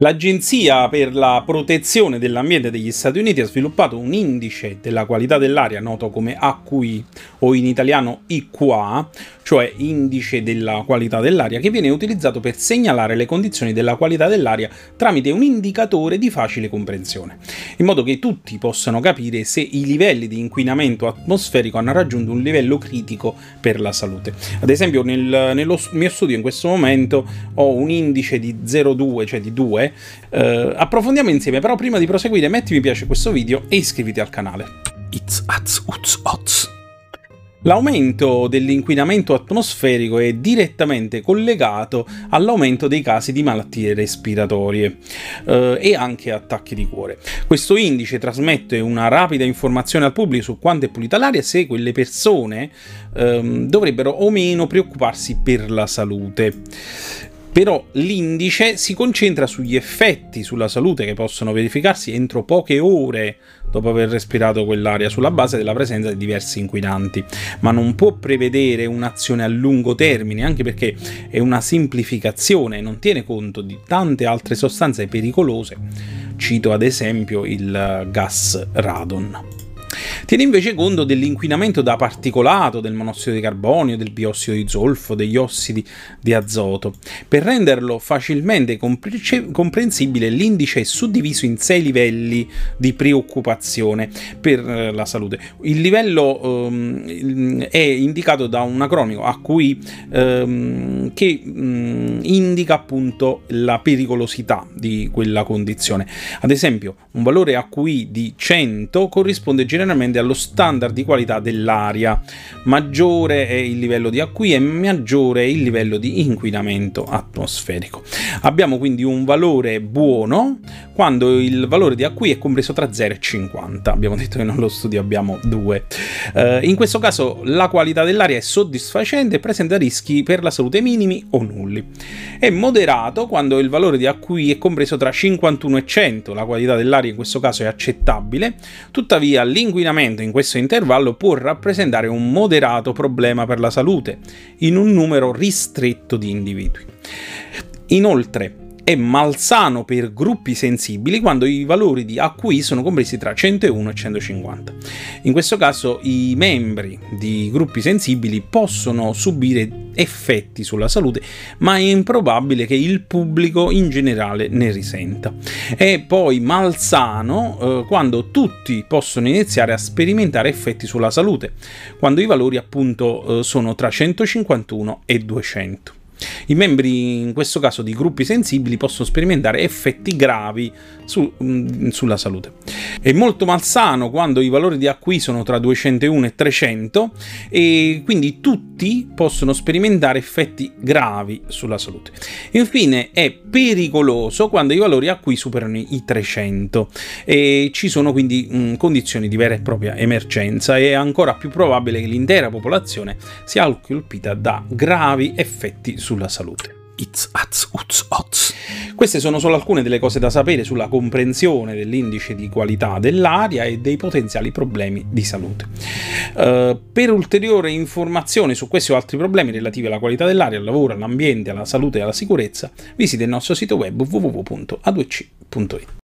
L'Agenzia per la protezione dell'ambiente degli Stati Uniti ha sviluppato un indice della qualità dell'aria noto come AQI o in italiano IQA, cioè indice della qualità dell'aria, che viene utilizzato per segnalare le condizioni della qualità dell'aria tramite un indicatore di facile comprensione, in modo che tutti possano capire se i livelli di inquinamento atmosferico hanno raggiunto un livello critico per la salute. Ad esempio nel, nello mio studio in questo momento ho un indice di 0,2, cioè di 2, eh, approfondiamo insieme, però prima di proseguire metti mi piace questo video e iscriviti al canale. It's az, uz, oz. L'aumento dell'inquinamento atmosferico è direttamente collegato all'aumento dei casi di malattie respiratorie eh, e anche attacchi di cuore. Questo indice trasmette una rapida informazione al pubblico su quanto è pulita l'aria e se quelle persone ehm, dovrebbero o meno preoccuparsi per la salute però l'indice si concentra sugli effetti sulla salute che possono verificarsi entro poche ore dopo aver respirato quell'aria sulla base della presenza di diversi inquinanti, ma non può prevedere un'azione a lungo termine, anche perché è una semplificazione, non tiene conto di tante altre sostanze pericolose. Cito ad esempio il gas radon. Tiene invece conto dell'inquinamento da particolato, del monossido di carbonio, del biossido di zolfo, degli ossidi di azoto. Per renderlo facilmente comprensibile, l'indice è suddiviso in sei livelli di preoccupazione per eh, la salute. Il livello um, è indicato da un acronimo AQI um, che um, indica appunto la pericolosità di quella condizione. Ad esempio, un valore AQI di 100 corrisponde generalmente allo standard di qualità dell'aria. Maggiore è il livello di AQI e maggiore è il livello di inquinamento atmosferico. Abbiamo quindi un valore buono quando il valore di AQI è compreso tra 0 e 50. Abbiamo detto che nello studio abbiamo 2. Uh, in questo caso la qualità dell'aria è soddisfacente e presenta rischi per la salute minimi o nulli. È moderato quando il valore di AQI è compreso tra 51 e 100. La qualità dell'aria in questo caso è accettabile, tuttavia l'inquinamento in questo intervallo può rappresentare un moderato problema per la salute in un numero ristretto di individui. Inoltre, è malsano per gruppi sensibili quando i valori di AQI sono compresi tra 101 e 150. In questo caso i membri di gruppi sensibili possono subire effetti sulla salute, ma è improbabile che il pubblico in generale ne risenta. È poi malsano eh, quando tutti possono iniziare a sperimentare effetti sulla salute, quando i valori appunto eh, sono tra 151 e 200. I membri, in questo caso di gruppi sensibili, possono sperimentare effetti gravi su, mm, sulla salute. È molto malsano quando i valori di AQI sono tra 201 e 300 e quindi tutti possono sperimentare effetti gravi sulla salute. Infine è pericoloso quando i valori AQI superano i 300 e ci sono quindi mh, mm, condizioni di vera e propria emergenza e è ancora più probabile che l'intera popolazione sia colpita da gravi effetti sulla salute. It's, az, uz, oz. Queste sono solo alcune delle cose da sapere sulla comprensione dell'indice di qualità dell'aria e dei potenziali problemi di salute. Uh, per ulteriore informazione su questi o altri problemi relativi alla qualità dell'aria, al lavoro, all'ambiente, alla salute e alla sicurezza, visita il nostro sito web www.a2c.it.